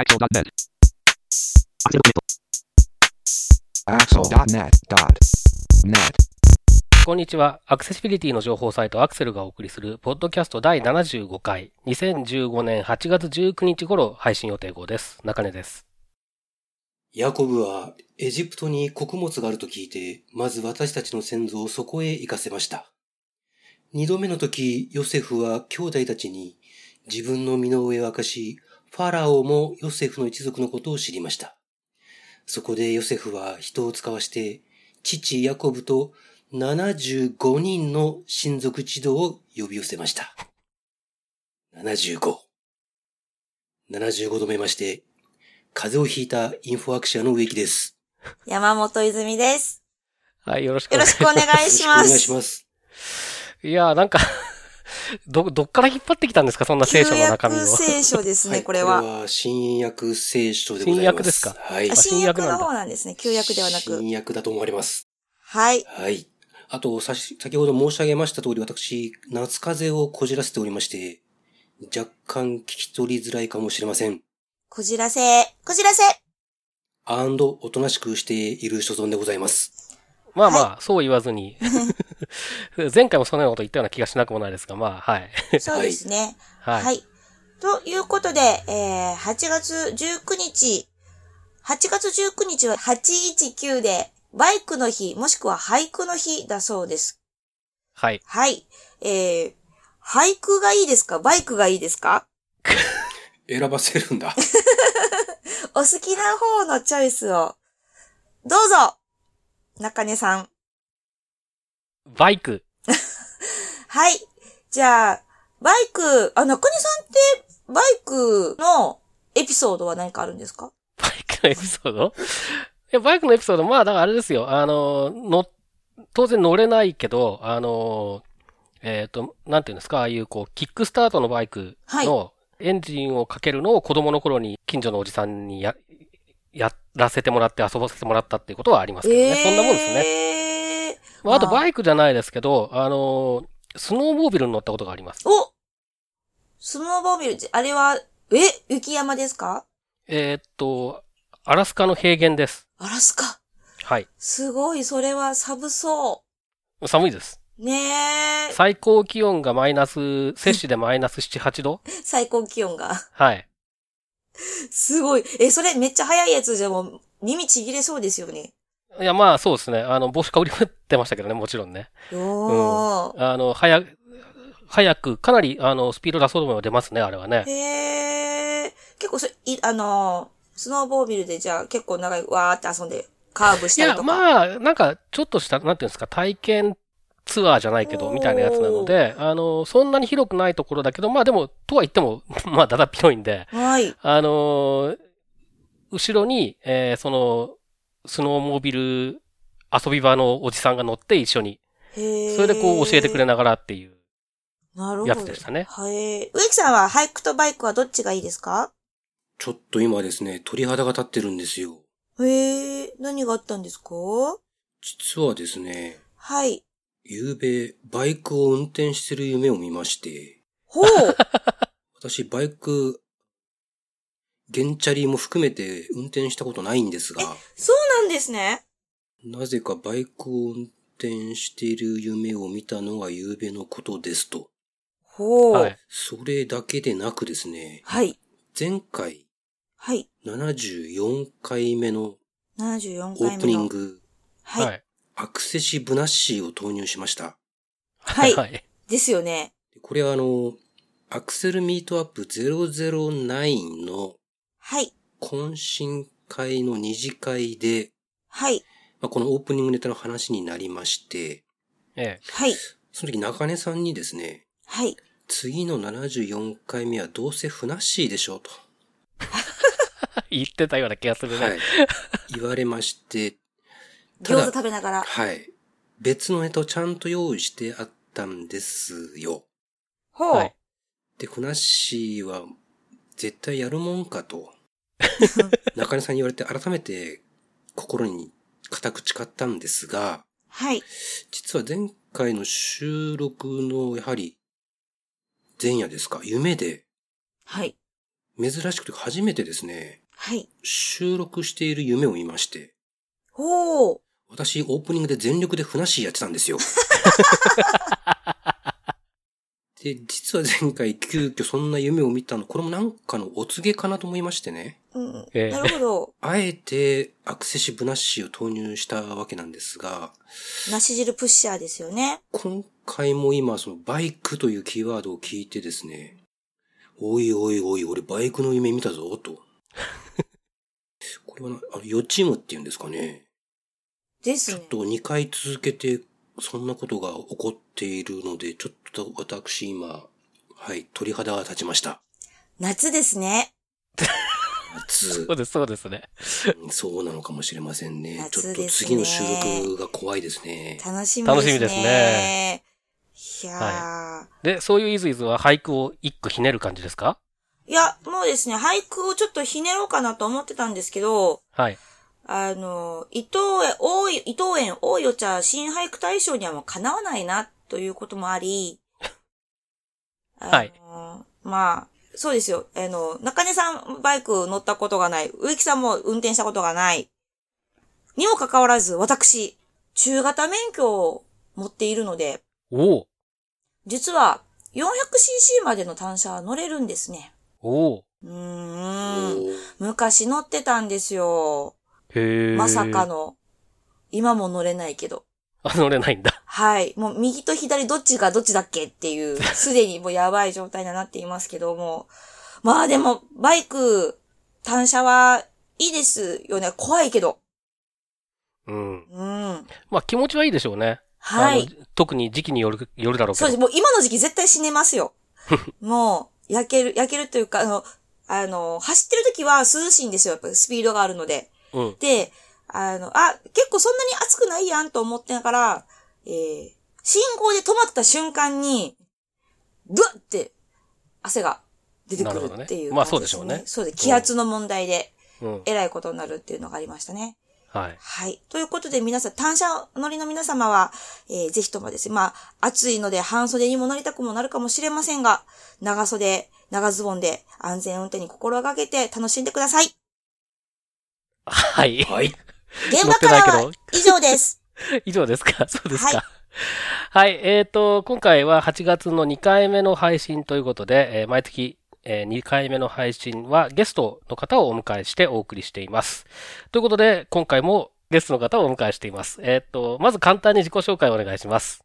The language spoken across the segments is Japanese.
Axel.net. Axel.net.net. こんにちは。アクセシビリティの情報サイトアクセルがお送りする、ポッドキャスト第75回、2015年8月19日頃配信予定号です。中根です。ヤコブはエジプトに穀物があると聞いて、まず私たちの先祖をそこへ行かせました。二度目の時、ヨセフは兄弟たちに自分の身の上を明かし、ファラオもヨセフの一族のことを知りました。そこでヨセフは人を使わして、父ヤコブと75人の親族一同を呼び寄せました。75。75度目まして、風邪をひいたインフォアクシアの植木です。山本泉です。はい、よろしくおよ願いします。ろしくお願いします。よろしくお願いします。いやー、なんかど、どっから引っ張ってきたんですかそんな聖書の中身を。旧約聖書ですね、はいこれは。これは新約聖書でございます。新約ですかはいあ。新約の方なんですね。旧約ではなく。新約だと思われます。はい。はい。あと、さし、先ほど申し上げました通り、私、夏風邪をこじらせておりまして、若干聞き取りづらいかもしれません。こじらせ、こじらせ。アンド、おとなしくしている所存でございます。まあまあ、そう言わずに。前回もそのようなこと言ったような気がしなくもないですが、まあ、はい。そうですね。はい。はい。ということで、えー、8月19日、8月19日は819で、バイクの日、もしくは俳句の日だそうです。はい。はい。えー、俳句がいいですか？バイクがいいですか？選ばせるんだ。お好きな方のチョイスを、どうぞ中根さん。バイク。はい。じゃあ、バイク、あ、中根さんって、バイクのエピソードは何かあるんですか？バイクのエピソード？いや、バイクのエピソード、まあ、だからあれですよ。あの、の、当然乗れないけど、あの、えっ、と、なんていうんですか、ああいう、こう、キックスタートのバイクのエンジンをかけるのを子供の頃に近所のおじさんにや、やらせてもらって遊ばせてもらったっていうことはありますけどね。そんなもんですね。ね。まあ、あとバイクじゃないですけど、あの、スノーモービルに乗ったことがあります。おスノーボービル、あれは、え？雪山ですか？えーっと、アラスカの平原です。アラスカ。はい。すごい、それは寒そ寒いです。う。ねえ。最高気温がマイナス、摂氏でマイナス7、8度？最高気温が。はい。すごい。え、それめっちゃ早いやつじゃもう、耳ちぎれそうですよね。いや、まあそうですね。あの、帽子かぶりってましたけどね、もちろんね。おー。あの、早、早く、かなり、あの、スピード出そうと思えば出ますね、あれはね。へえ。結構それ、い、あのー、スノーボービルでじゃあ結構長い、わーって遊んで、カーブしいや、たりとか。まあ、なんか、ちょっとした、なんていうんですか、体験ツアーじゃないけど、みたいなやつなので、あの、そんなに広くないところだけど、まあでも、とは言っても、まあ、だだっ広いんで、はい。あのー後ろに、えーその、スノーモービル遊び場のおじさんが乗って一緒に、へえ。それでこう教えてくれながらっていう。なるほど。やつでしたねはい。植木さんはハイクとバイクはどっちがいいですか？ちょっと今ですね、鳥肌が立ってるんですよ。へえ、何があったんですか？実はですね、はい。夕べ、バイクを運転してる夢を見まして、ほう。私、バイク、ゲンチャリも含めて運転したことないんですが、そうなんですね。なぜかバイクを運転している夢を見たのが夕べのことですと。ほう。はい。それだけでなくですね、はい。前回はい。74回目の74オ回目の。ープニング、はい。はい。アクセシブナッシーを投入しました。はいはい。ですよね。これはあの、アクセルミートアップ009のはい。懇親会の二次会で、はい。まあ、このオープニングネタの話になりまして、ええ。はい。その時中根さんにですね、はい。次の74回目はどうせふなっしーでしょうと、言ってたような気がするね。はい、言われまして、餃子食べながら。はい。別のネタをちゃんと用意してあったんですよ。ほう。はいで、ふなっしーは絶対やるもんかと、中根さんに言われて改めて心に固く誓ったんですが、はい。実は前回の収録のやはり前夜ですか、夢ではい。珍しくて初めてですね、はい。収録している夢を見まして、ほう。私、オープニングで全力でふなっしーやってたんですよ。で、実は前回急遽そんな夢を見たの、これもなんかのお告げかなと思いましてね。うん。ええなるほど。あえてアクセシブナッシーを投入したわけなんですが、梨汁プッシャーですよね。今回も今そのバイクというキーワードを聞いてですね、おいおいおい、俺バイクの夢見たぞ、と。これはな、あの、予知夢って言うんですかね。ですねちょっ。と2回続けて、そんなことが起こっているので、ちょっと私今、はい、鳥肌が立ちました。夏ですね。夏そう、です、そうですね。うんそうなのかもしれませんね。ちょっと夏ですね次の収録が怖いですね。楽しみですね。楽しみですね。いやー。で、そういうイズイズは俳句を一句ひねる感じですか？いや、もうですね、俳句をちょっとひねろうかなと思ってたんですけど、はい。あの、伊藤園、大い、伊藤園、大いお茶新俳句大賞にはもうかなわないな、ということもあり、はいあの。まあ、そうですよ。あの、中根さんバイク乗ったことがない。植木さんも運転したことがない。にもかかわらず、私、中型免許を持っているので、おお実は 400cc までの単車は乗れるんですね。おおうーん。昔乗ってたんですよ。へえ。まさか。の。今も乗れないけど。あ、乗れないんだ。はい。もう右と左どっちがどっちだっけっていう、すでにもうやばい状態になっていますけども。まあでも、バイク、単車はいいですよね。怖いけど。うん。うん。まあ気持ちはいいでしょうね。はい。特に時期による、よるだろうけど。そうです。もう今の時期絶対死ねますよ。もう、焼ける、焼けるというか、あの、あの、走ってる時は涼しいんですよ。やっぱスピードがあるので。うん。で、あの、あ、結構そんなに暑くないやんと思ってながら、えー、信号で止まった瞬間に、ぐわって汗が出てくるっていうねまあそうでしょうねそうで、気圧の問題で、うん。えらいことになるっていうのがありましたね。はい。はい。ということで皆さん、単車乗りの皆様は、えーぜひともですね、まあ、暑いので半袖にも乗りたくもなるかもしれませんが、長袖、長ズボンで安全運転に心がけて楽しんでください。はい。はい。現場からは乗ってない以上です。以上ですか？そうですか。ははいい。えっ、と、今回は8月の2回目の配信ということで、えー毎月、え2回目の配信はゲストの方をお迎えしてお送りしています。ということで、今回もゲストの方をお迎えしています。えっ、と、まず簡単に自己紹介をお願いします。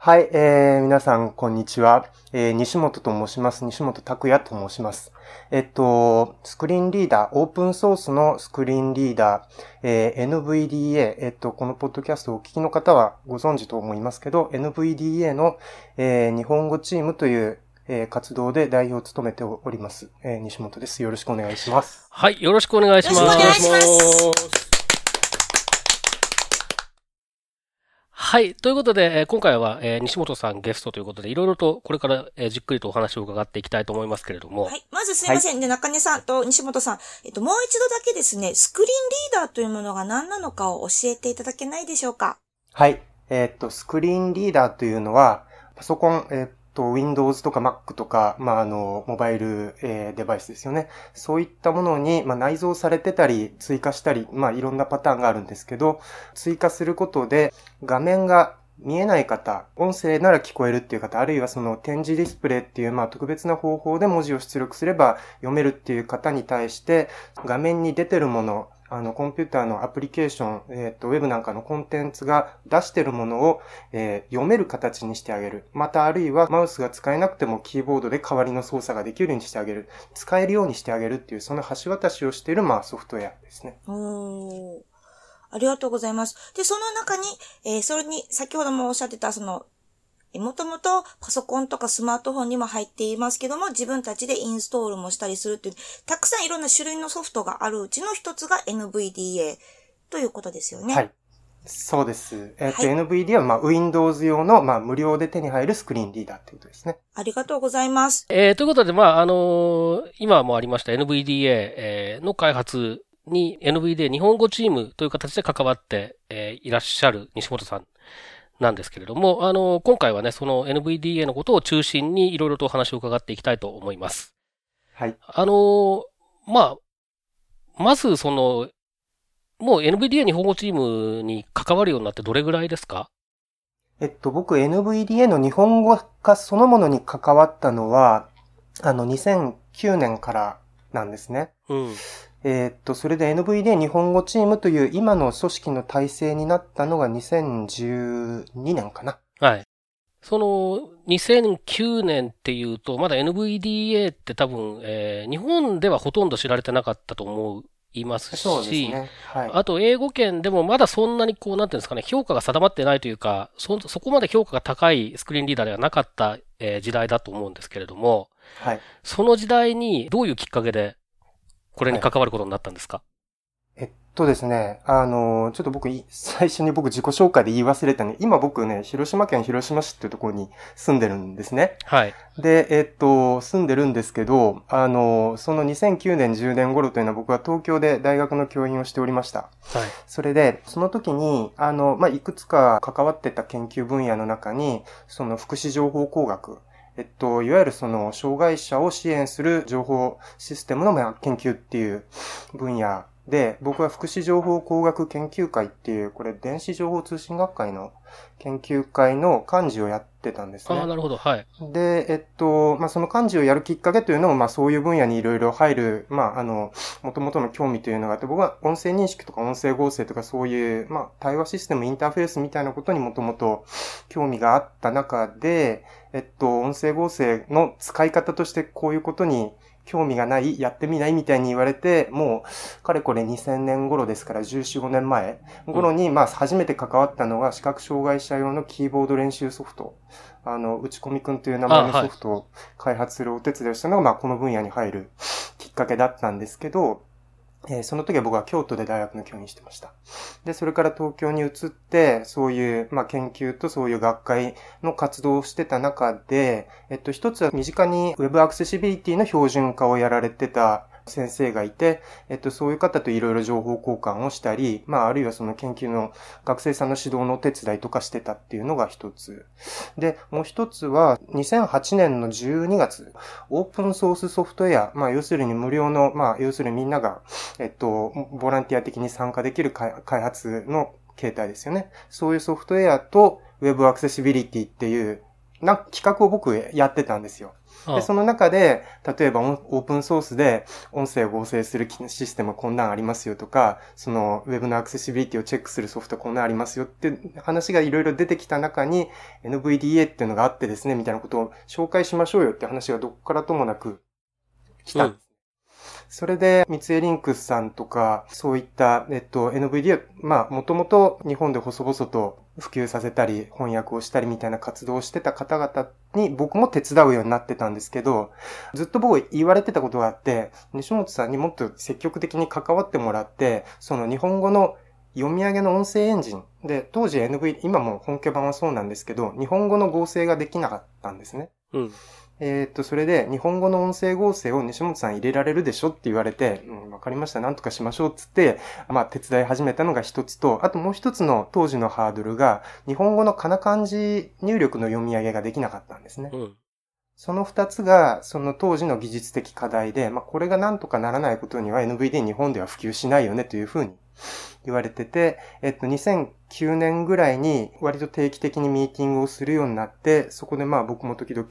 はい、えー、皆さん、こんにちは。えー、西本と申します。西本拓也と申します。えっと、スクリーンリーダー、オープンソースのスクリーンリーダー、えー NVDA、えっと、このポッドキャストをお聞きの方はご存知と思いますけど、NVDA の、えー日本語チームという、えー活動で代表を務めております。えー西本です。よろしくお願いします。はい。よろしくお願いします。よろしくお願いしますはい。ということで、えー今回は、えー西本さんゲストということで、いろいろとこれから、えーじっくりとお話を伺っていきたいと思いますけれども。はい。まずすいません。で、中根さんと西本さん、えっと、もう一度だけですね、スクリーンリーダーというものが何なのかを教えていただけないでしょうか？はい。えーっと、スクリーンリーダーというのは、パソコン、えーっと、Windows とか Mac とか、まあ、あの、モバイル、えーデバイスですよね。そういったものに、まあ、内蔵されてたり、追加したり、まあ、いろんなパターンがあるんですけど、追加することで、画面が見えない方、音声なら聞こえるっていう方、あるいはその展示ディスプレイっていう、まあ、特別な方法で文字を出力すれば読めるっていう方に対して、画面に出てるもの、あの、コンピューターのアプリケーション、えっ、と、ウェブなんかのコンテンツが出してるものを、えー読める形にしてあげる。また、あるいは、マウスが使えなくてもキーボードで代わりの操作ができるようにしてあげる。使えるようにしてあげるっていう、その橋渡しをしている、まあ、ソフトウェアですね。おー。ありがとうございます。で、その中に、えーそれに、先ほどもおっしゃってた、その、もともとパソコンとかスマートフォンにも入っていますけども、自分たちでインストールもしたりするっていう、たくさんいろんな種類のソフトがあるうちの一つが NVDA ということですよね。はい。そうです。えっ、と、はい NVD は、まあ、Windows 用の、まあ、無料で手に入るスクリーンリーダーっていうことですね。ありがとうございます。えーということで、まあ、あのー今もありました NVDA、えーの開発に NVDA 日本語チームという形で関わって、えーいらっしゃる西本さんなんですけれども、あのー今回はね、その NVDA のことを中心にいろいろとお話を伺っていきたいと思います。はい。あのーまあ、まずその、もう NVDA 日本語チームに関わるようになってどれぐらいですか？えっと、僕 NVDA の日本語化そのものに関わったのは、あの、2009年からなんですね。うん。えーっと、それで NVDA 日本語チームという今の組織の体制になったのが2012年かな。はい。その、2009年っていうと、まだ NVDA って多分、えー日本ではほとんど知られてなかったと思いますし、そうですね。はい。あと、英語圏でもまだそんなにこう、なんていうんですかね、評価が定まってないというか、そ、そこまで評価が高いスクリーンリーダーではなかった、えー時代だと思うんですけれども、はい。その時代にどういうきっかけで、これに関わることになったんですか、えっとですね、あの、ちょっと僕い、最初に僕自己紹介で言い忘れたね。今僕ね、広島県広島市っていうところに住んでるんですね。はい。で、えっと、住んでるんですけど、あの、その2009年、10年頃というのは僕は東京で大学の教員をしておりました。はい。それで、その時に、あの、まあ、いくつか関わってた研究分野の中に、その福祉情報工学、えっと、いわゆるその、障害者を支援する情報システムのまあ研究っていう分野で、僕は福祉情報工学研究会っていう、これ電子情報通信学会の研究会の幹事をやってたんですね。ああ、なるほど。はい。で、えっと、まあ、その幹事をやるきっかけというのも、まあ、そういう分野にいろいろ入る、まあ、あの、元々の興味というのがあって、僕は音声認識とか音声合成とかそういう、まあ、対話システム、インターフェースみたいなことにもともと興味があった中で、えっと、音声合成の使い方としてこういうことに興味がない、やってみないみたいに言われて、もう、かれこれ2000年頃ですから、14、5年前頃に、まあ、初めて関わったのが、視覚障害者用のキーボード練習ソフト。あの、打ち込みくんという名前のソフトを開発するお手伝いをしたのが、まあ、この分野に入るきっかけだったんですけど、えーその時は僕は京都で大学の教員してました。で、それから東京に移って、そういう、まあ、研究とそういう学会の活動をしてた中で、えっと、一つは身近に Web アクセシビリティの標準化をやられてた先生がいて、えっと、そういう方といろいろ情報交換をしたり、まあ、あるいはその研究の学生さんの指導のお手伝いとかしてたっていうのが一つ。で、もう一つは、2008年の12月、オープンソースソフトウェア、まあ、要するに無料の、まあ、要するにみんなが、えっと、ボランティア的に参加できる開発の形態ですよね。そういうソフトウェアと Web アクセシビリティっていう、な企画を僕やってたんですよ。あで、その中で、例えばオープンソースで音声を合成するシステムこんなんありますよとか、その Web のアクセシビリティをチェックするソフトこんなんありますよって話がいろいろ出てきた中に NVDA っていうのがあってですね、みたいなことを紹介しましょうよって話がどっからともなく来たん。それで、三井リンクスさんとか、そういった、えっと、NVDA、まあ、もともと日本で細々と普及させたり、翻訳をしたりみたいな活動をしてた方々に僕も手伝うようになってたんですけど、ずっと僕言われてたことがあって、西本さんにもっと積極的に関わってもらって、その日本語の読み上げの音声エンジンで、当時 NV、今も本家版はそうなんですけど、日本語の合成ができなかったんですね。うん。えーっと、それで、日本語の音声合成を西本さん入れられるでしょって言われて、うん、わかりました、なんとかしましょうっつって、まあ、手伝い始めたのが一つと、あともう一つの当時のハードルが、日本語のかな漢字入力の読み上げができなかったんですね。うん。その二つが、その当時の技術的課題で、まあ、これがなんとかならないことには NVD 日本では普及しないよねというふうに言われてて、えっと、2009年ぐらいに割と定期的にミーティングをするようになって、そこでまあ僕も時々、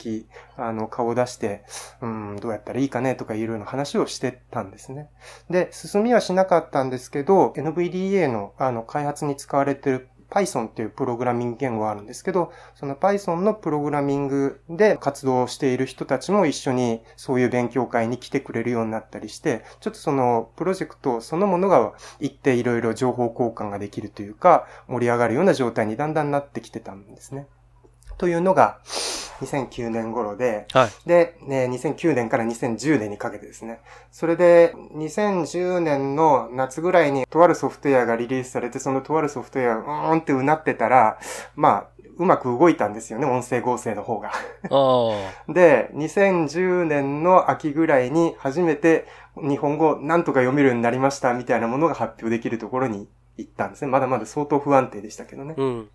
あの、顔を出して、うん、どうやったらいいかねとかいろいろな話をしてたんですね。で、進みはしなかったんですけど、NVDA のあの開発に使われてる Python っていうプログラミング言語があるんですけど、その Python のプログラミングで活動している人たちも一緒にそういう勉強会に来てくれるようになったりして、ちょっとそのプロジェクトそのものが一定いろいろ情報交換ができるというか、盛り上がるような状態にだんだんなってきてたんですね。というのが2009年頃で、はい。で、ね、2009年から2010年にかけてですね。それで、2010年の夏ぐらいに、とあるソフトウェアがリリースされて、そのとあるソフトウェアがうーんってうなってたら、まあ、うまく動いたんですよね、音声合成の方が。あ で、2010年の秋ぐらいに初めて日本語なんとか読めるようになりましたみたいなものが発表できるところに行ったんですね。まだまだ相当不安定でしたけどね。うん。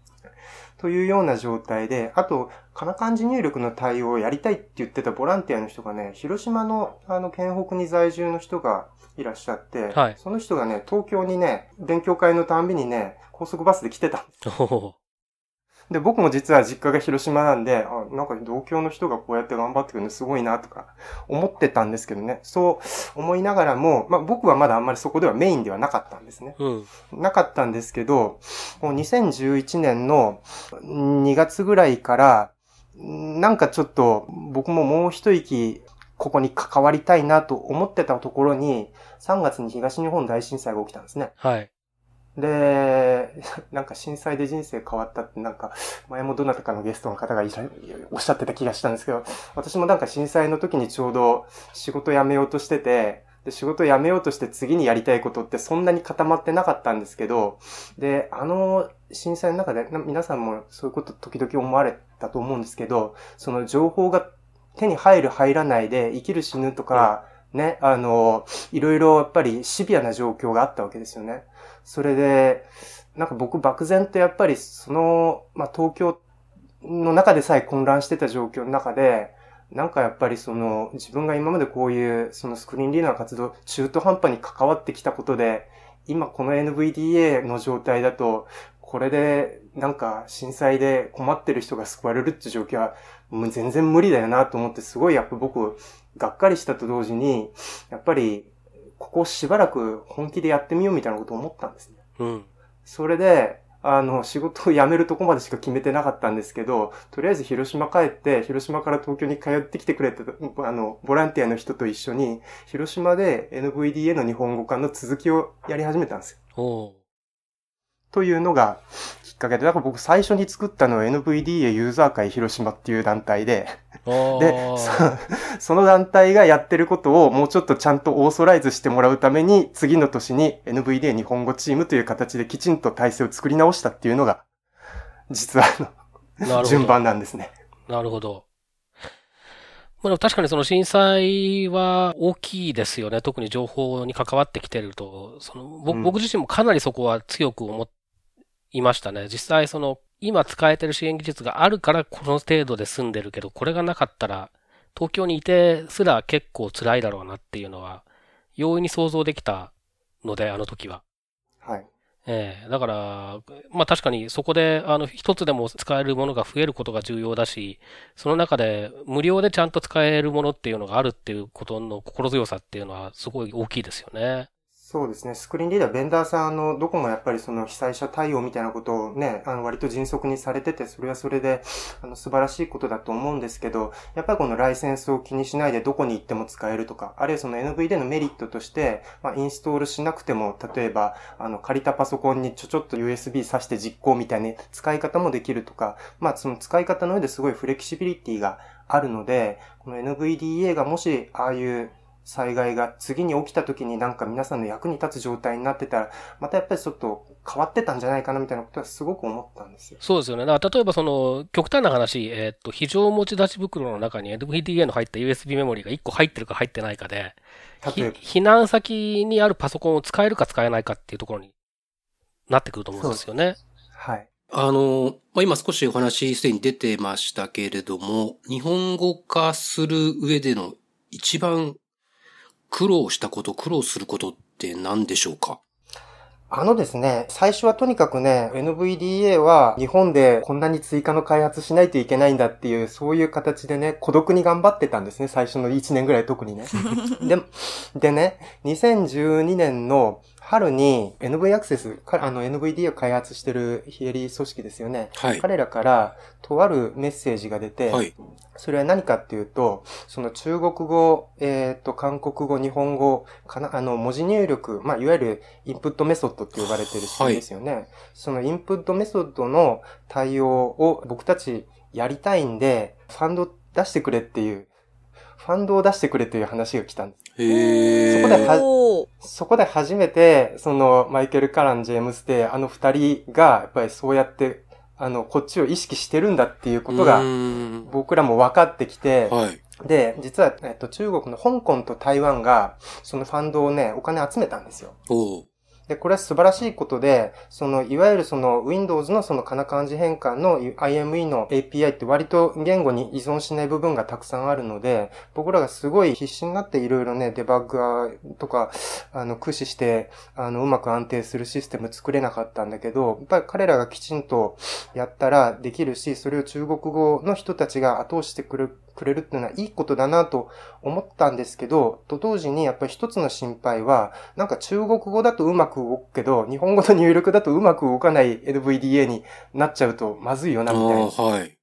というような状態で、あと、かな漢字入力の対応をやりたいって言ってたボランティアの人がね、広島の、あの、県北に在住の人がいらっしゃって、はいその人がね、東京にね、勉強会のたんびにね、高速バスで来てたんです。で、僕も実は実家が広島なんで、あ、なんか同郷の人がこうやって頑張ってくるのすごいなとか思ってたんですけどね。そう思いながらも、まあ僕はまだあんまりそこではメインではなかったんですね。うん。なかったんですけど、もう2011年の2月ぐらいから、なんかちょっと僕ももう一息ここに関わりたいなと思ってたところに、3月に東日本大震災が起きたんですね。はい。で、なんか震災で人生変わったってなんか、前もどなたかのゲストの方がいらおっしゃってた気がしたんですけど、私もなんか震災の時にちょうど仕事辞めようとしてて、で、仕事辞めようとして次にやりたいことってそんなに固まってなかったんですけど、で、あの震災の中でな皆さんもそういうこと時々思われたと思うんですけど、その情報が手に入る入らないで生きる死ぬとか、ね、あの、いろいろやっぱりシビアな状況があったわけですよね。それで、なんか僕漠然とやっぱりその、まあ、東京の中でさえ混乱してた状況の中で、なんかやっぱりその自分が今までこういうそのスクリーンリーダー活動中途半端に関わってきたことで、今この NVDA の状態だと、これでなんか震災で困ってる人が救われるって状況はもう全然無理だよなと思ってすごいやっぱ僕がっかりしたと同時に、やっぱりここしばらく本気でやってみようみたいなことを思ったんですね。うん。それで、あの、仕事を辞めるとこまでしか決めてなかったんですけど、とりあえず広島帰って、広島から東京に通ってきてくれてた、あの、ボランティアの人と一緒に、広島で NVDA の日本語化の続きをやり始めたんですよ。というのがきっかけで、だから僕最初に作ったのは NVDA ユーザー会広島っていう団体で、ー。で、そ その団体がやってることをもうちょっとちゃんとオーソライズしてもらうために、次の年に NVDA 日本語チームという形できちんと体制を作り直したっていうのが、実はあの。順番なんですね。なるほど。まあでも確かにその震災は大きいですよね。特に情報に関わってきてると、その僕自身もかなりそこは強く思いましたね。実際その今使えてる支援技術があるからこの程度で済んでるけど、これがなかったら東京にいてすら結構辛いだろうなっていうのは容易に想像できたので、あの時は。はい。ええだから、まあ確かにそこで、あの、一つでも使えるものが増えることが重要だし、その中で無料でちゃんと使えるものっていうのがあるっていうことの心強さっていうのはすごい大きいですよね。そうですね。スクリーンリーダー、ベンダーさん、あの、どこもやっぱりその被災者対応みたいなことをね、あの、割と迅速にされてて、それはそれで、あの、素晴らしいことだと思うんですけど、やっぱりこのライセンスを気にしないでどこに行っても使えるとか、あるいはその NVD のメリットとして、まあ、インストールしなくても、例えば、あの、借りたパソコンにちょちょっと USB 挿して実行みたいな使い方もできるとか、まあ、その使い方の上ですごいフレキシビリティがあるので、この NVDA がもし、ああいう災害が次に起きた時になんか皆さんの役に立つ状態になってたら、またやっぱりちょっと変わってたんじゃないかなみたいなことはすごく思ったんですよ。そうですよね。だから例えばその、極端な話、えっと、非常持ち出し袋の中に NVDA の入った USB メモリーが1個入ってるか入ってないかで。避難先にあるパソコンを使えるか使えないかっていうところになってくると思うんですよね。はい。あの、まあ、今少しお話すでに出てましたけれども、日本語化する上での一番苦労したこと、苦労することって何でしょうか？あのですね、最初はとにかくね、NVDA は日本でこんなに追加の開発しないといけないんだっていう、そういう形でね、孤独に頑張ってたんですね、最初の1年ぐらい特にね。で、でね、2012年の春に NV アクセス、かあの NVD を開発してる非営利組織ですよね。はい。彼らからとあるメッセージが出て、はい。それは何かっていうと、その中国語、えっ、と、韓国語、日本語、かな、あの、文字入力、まあ、いわゆるインプットメソッドって呼ばれてる仕組みですよね。そのインプットメソッドの対応を僕たちやりたいんで、ファンド出してくれっていう、ファンドを出してくれという話が来たんです。へそこではそこで初めて、その、マイケル・カラン、ジェームス・テイ、あの二人が、やっぱりそうやって、あの、こっちを意識してるんだっていうことうが、僕らも分かってきて、はい。で、実は、えっと、中国の香港と台湾が、そのファンドをね、お金集めたんですよ。で、これは素晴らしいことで、その、いわゆるその Windows のそのかな漢字変換の IME の API って割と言語に依存しない部分がたくさんあるので、僕らがすごい必死になっていろいろね、デバッガーとか、あの、駆使して、あの、うまく安定するシステム作れなかったんだけど、やっぱり彼らがきちんとやったらできるし、それを中国語の人たちが後押してくるくれるっていうのはいいことだなと思ったんですけど、と同時にやっぱり一つの心配は、なんか中国語だとうまく動くけど、日本語の入力だとうまく動かない NVDA になっちゃうとまずいよな、みたいな。はい。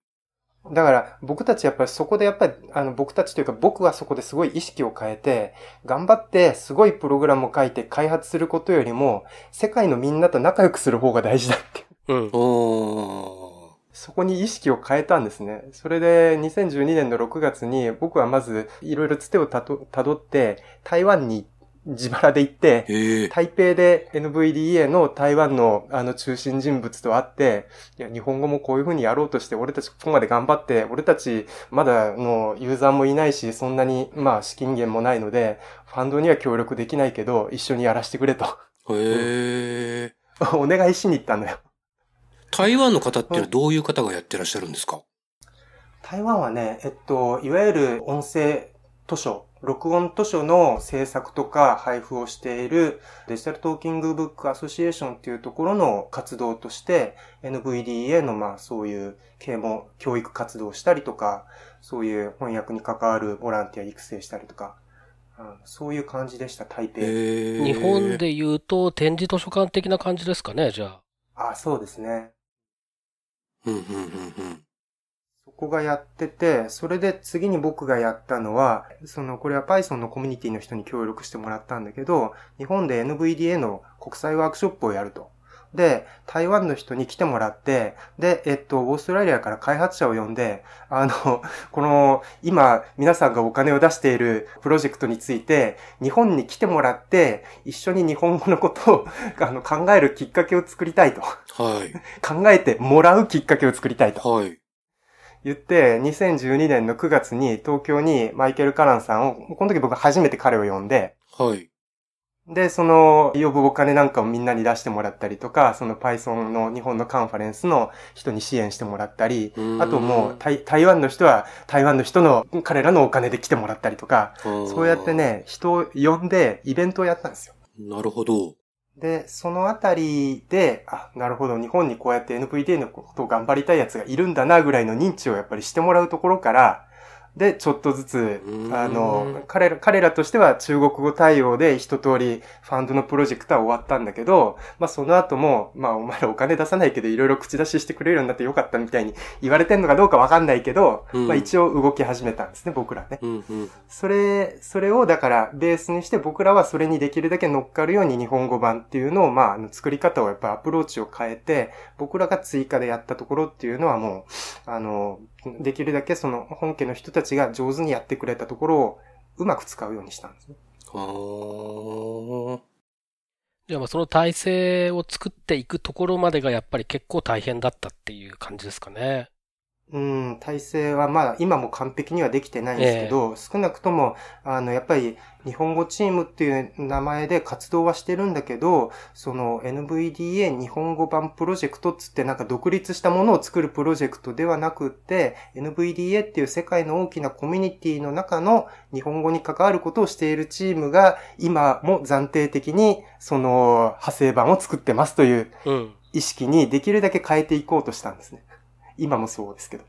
だから僕たちやっぱりそこでやっぱりあの僕たちというか僕はそこですごい意識を変えて頑張ってすごいプログラムを書いて開発することよりも世界のみんなと仲良くする方が大事だって。うん。そこに意識を変えたんですね。それで2012年の6月に僕はまずいろいろつてをたどって台湾に自腹で行って、台北で NVDA の台湾のあの中心人物と会って、いや、日本語もこういう風にやろうとして、俺たちここまで頑張って、俺たちまだのユーザーもいないし、そんなにまあ資金源もないので、ファンドには協力できないけど、一緒にやらせてくれと。へー。お願いしに行ったのよ。台湾の方っていうのはどういう方がやってらっしゃるんですか？台湾はね、えっと、いわゆる音声図書、録音図書の制作とか配布をしているデジタルトーキングブックアソシエーションっていうところの活動として NVDA のまあそういう啓蒙、教育活動をしたりとか、そういう翻訳に関わるボランティア育成したりとか、そういう感じでした、台北。日本で言うと展示図書館的な感じですかね、じゃあ。あ、そうですね。うん、うん、うん、うん。そこがやってて、それで次に僕がやったのは、その、これは Python のコミュニティの人に協力してもらったんだけど、日本で NVDA の国際ワークショップをやると。で、台湾の人に来てもらって、で、えっと、オーストラリアから開発者を呼んで、あの、この、今、皆さんがお金を出しているプロジェクトについて、日本に来てもらって、一緒に日本語のことを あの考えるきっかけを作りたいと。はい。考えてもらうきっかけを作りたいと。はい。言って、2012年の9月に東京にマイケル・カランさんを、この時僕初めて彼を呼んで、はい。で、その、呼ぶお金なんかをみんなに出してもらったりとか、その Python の日本のカンファレンスの人に支援してもらったり、あともう台、台湾の人は台湾の人の彼らのお金で来てもらったりとか、そうやってね、人を呼んでイベントをやったんですよ。なるほど。で、そのあたりで、あ、なるほど、日本にこうやって NVDA のことを頑張りたい奴がいるんだな、ぐらいの認知をやっぱりしてもらうところから、で、ちょっとずつ、あの、彼ら、彼らとしては中国語対応で一通りファンドのプロジェクトは終わったんだけど、まあその後も、まあお前らお金出さないけどいろいろ口出ししてくれるようになってよかったみたいに言われてんのかどうかわかんないけど、うん、まあ一応動き始めたんですね、僕らね。うんうん、それ、それをだからベースにして僕らはそれにできるだけ乗っかるように日本語版っていうのを、まあ作り方をやっぱアプローチを変えて、僕らが追加でやったところっていうのはもう、あの、できるだけその本家の人たちが上手にやってくれたところをうまく使うようにしたんですね。はじゃあまあその体制を作っていくところまでがやっぱり結構大変だったっていう感じですかね。うん、体制はまあ今も完璧にはできてないんですけど、えー、少なくとも、あの、やっぱり日本語チームっていう名前で活動はしてるんだけど、その NVDA 日本語版プロジェクトっつってなんか独立したものを作るプロジェクトではなくって、NVDA っていう世界の大きなコミュニティの中の日本語に関わることをしているチームが今も暫定的にその派生版を作ってますという意識にできるだけ変えていこうとしたんですね。今もそうですけど。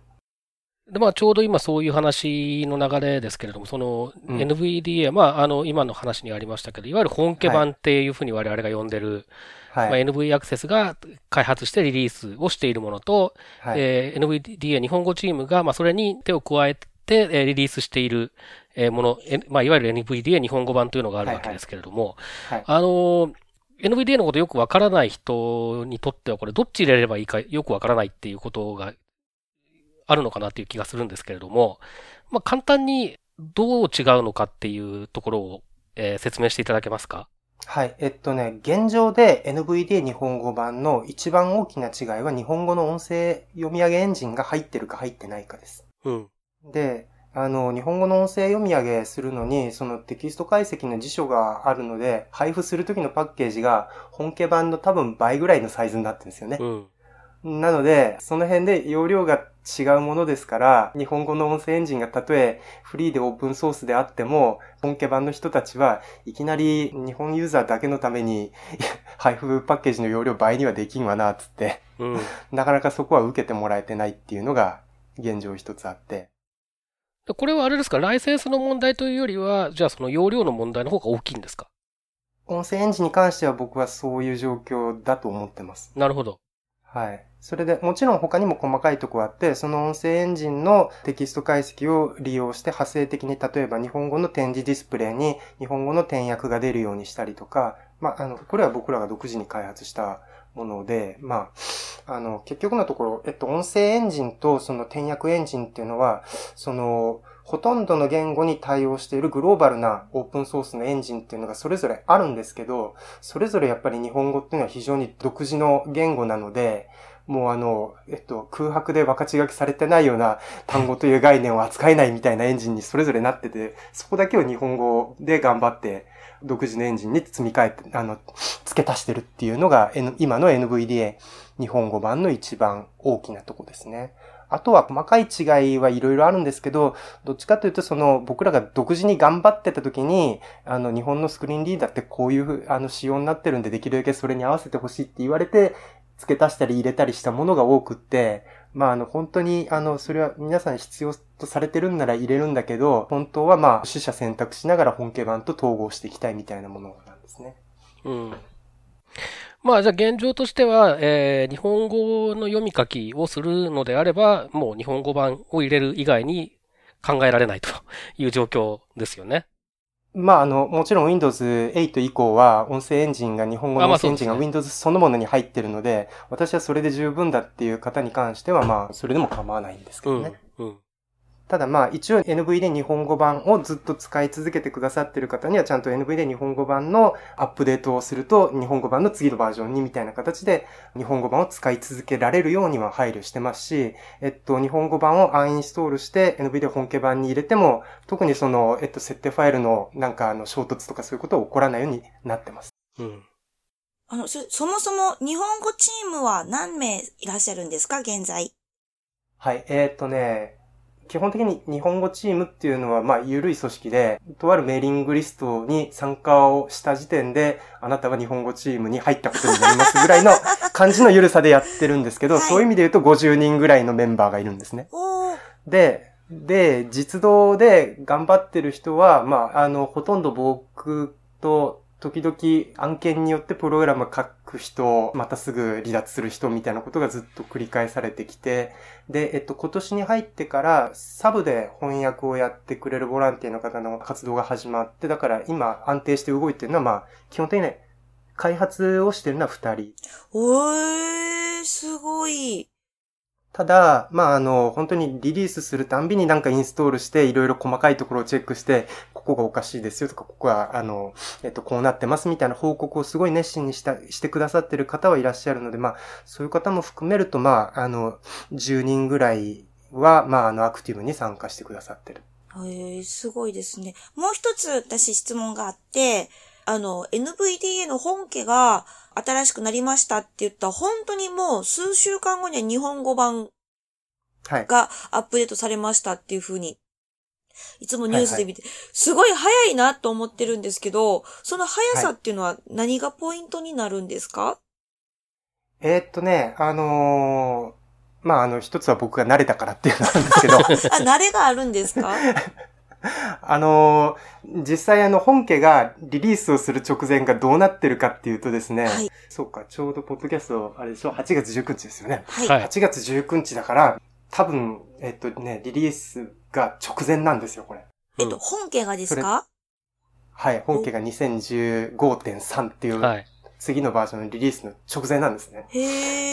で、まあ、ちょうど今そういう話の流れですけれども、その NVDA、うん、まあ、あの、今の話にありましたけど、いわゆる本家版っていうふうに我々が呼んでる、はい、まあ、NV アクセスが開発してリリースをしているものと、はい、えー、NVDA 日本語チームが、まあ、それに手を加えて、えリリースしているもの、まあ、いわゆる NVDA 日本語版というのがあるわけですけれども、はいはい、あの、NVDA のことよくわからない人にとっては、これどっち入れればいいかよくわからないっていうことがあるのかなっていう気がするんですけれども、まあ、簡単にどう違うのかっていうところを、えー、説明していただけますか？はい。えっとね、現状で NVDA 日本語版の一番大きな違いは日本語の音声読み上げエンジンが入ってるか入ってないかです。うん。で、あの、日本語の音声読み上げするのに、そのテキスト解析の辞書があるので、配布するときのパッケージが本家版の多分倍ぐらいのサイズになってるんですよね。うん。なので、その辺で容量が違うものですから、日本語の音声エンジンがたとえフリーでオープンソースであっても、本家版の人たちはいきなり日本ユーザーだけのために 配布パッケージの容量倍にはできんわな、つって、うん。なかなかそこは受けてもらえてないっていうのが現状一つあって。でこれはあれですか、ライセンスの問題というよりは、じゃあその容量の問題の方が大きいんですか？音声エンジンに関しては僕はそういう状況だと思ってます。なるほど。はい。それで、もちろん他にも細かいとこあって、その音声エンジンのテキスト解析を利用して派生的に、例えば日本語の展示ディスプレイに日本語の点訳が出るようにしたりとか、まあ、あの、これは僕らが独自に開発したもので、まあ、あの、結局のところ、えっと、音声エンジンとその点訳エンジンっていうのは、その、ほとんどの言語に対応しているグローバルなオープンソースのエンジンっていうのがそれぞれあるんですけど、それぞれやっぱり日本語っていうのは非常に独自の言語なので、もうあの、えっと、空白で分かち書きされてないような単語という概念を扱えないみたいなエンジンにそれぞれなってて、そこだけを日本語で頑張って、独自のエンジンに積み替えて、あの、付け足してるっていうのが、N- 今の NVDA 日本語版の一番大きなとこですね。あとは細かい違いはいろいろあるんですけど、どっちかというとその僕らが独自に頑張ってた時に、あの日本のスクリーンリーダーってこういうあの仕様になってるんでできるだけそれに合わせてほしいって言われて、付け足したり入れたりしたものが多くって、まああの本当にあのそれは皆さん必要とされてるんなら入れるんだけど、本当はまあ取捨選択しながら本家版と統合していきたいみたいなものなんですね。うん。まあじゃあ現状としては、えー、日本語の読み書きをするのであれば、もう日本語版を入れる以外に考えられないという状況ですよね。まあ、あの、もちろん Windows 8以降は音声エンジンが日本語の音声エンジンが Windows そのものに入ってるので、私はそれで十分だっていう方に関しては、まあ、それでも構わないんですけうんどね。。うん。ただまあ、一応 NV で日本語版をずっと使い続けてくださってる方には、ちゃんと NV で日本語版のアップデートをすると、日本語版の次のバージョンにみたいな形で、日本語版を使い続けられるようには配慮してますし、えっと、日本語版をアンインストールして NV で本家版に入れても、特にその、えっと、設定ファイルのなんかあの衝突とかそういうことは起こらないようになってます。うん。あの、そ、そもそも日本語チームは何名いらっしゃるんですか？現在。はい、えーっとね、基本的に日本語チームっていうのは、まあ、緩い組織で、とあるメーリングリストに参加をした時点で、あなたは日本語チームに入ったことになりますぐらいの 感じの緩さでやってるんですけど、はいそういう意味で言うと50人ぐらいのメンバーがいるんですね。で、で、実動で頑張ってる人は、まあ、あの、ほとんど僕と、時々案件によってプログラム書く人、またすぐ離脱する人みたいなことがずっと繰り返されてきて、で、えっと、今年に入ってから、サブで翻訳をやってくれるボランティアの方の活動が始まって、だから今安定して動いてるのは、まあ、基本的にね、開発をしてるのは二人。おー、すごい。ただ、まあ、あの、本当にリリースするたんびになんかインストールして、いろいろ細かいところをチェックして、ここがおかしいですよとか、ここは、あの、えっと、こうなってますみたいな報告をすごい熱心にした、してくださってる方はいらっしゃるので、まあ、そういう方も含めると、まあ、あの、10人ぐらいは、まあ、あの、アクティブに参加してくださってる。へえ、すごいですね。もう一つ私質問があって、あの、NVDA の本家が新しくなりましたって言ったら、本当にもう数週間後には日本語版はい。がアップデートされましたっていう風に、いつもニュースで見て、すごい早いなと思ってるんですけど、その速さっていうのは何がポイントになるんですか、えーっとね、あのーまあ、あの、一つは僕が慣れたからっていうのなんですけど、あ、慣れがあるんですか？あのー実際あの本家がリリースをする直前がどうなってるかっていうとですね、はいそうか、ちょうどポッドキャスト、あれでしょ ?8 月19日ですよね。はい。はい8月19日だから、多分、えっとね、リリースが直前なんですよ、これ。えっと、本家がですか？はい、本家が2015.3っていう、はい。次のバージョンのリリースの直前なんですね。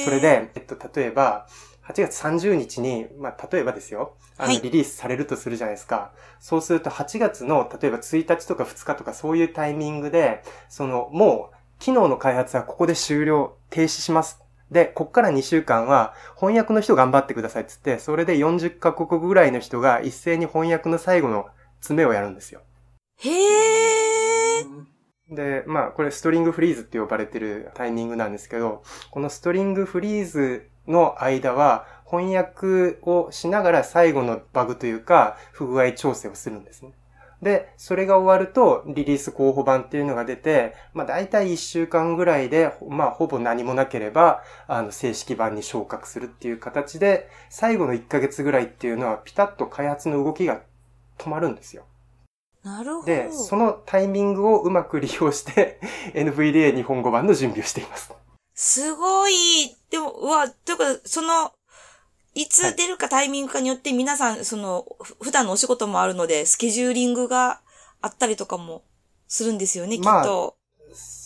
それ、で、えっと、例えば、8月30日に、まあ、例えばですよ、あの、はいリリースされるとするじゃないですか。そうすると、8月の、例えば1日とか2日とかそういうタイミングで、その、もう、機能の開発はここで終了、停止します。で、こっから2週間は翻訳の人頑張ってくださいっつって、それで40カ国ぐらいの人が一斉に翻訳の最後の詰めをやるんですよ。へえ。で、まあ、これストリングフリーズって呼ばれてるタイミングなんですけど、このストリングフリーズの間は翻訳をしながら最後のバグというか不具合調整をするんですね。で、それが終わると、リリース候補版っていうのが出て、まあ大体1週間ぐらいで、まあほぼ何もなければ、あの正式版に昇格するっていう形で、最後の1ヶ月ぐらいっていうのはピタッと開発の動きが止まるんですよ。なるほど。で、そのタイミングをうまく利用して、NVDA 日本語版の準備をしています。すごい。でも、うわ、というか、その、いつ出るかタイミングかによって皆さん、その、ふ普段のお仕事もあるので、スケジューリングがあったりとかもするんですよね、きっまあと。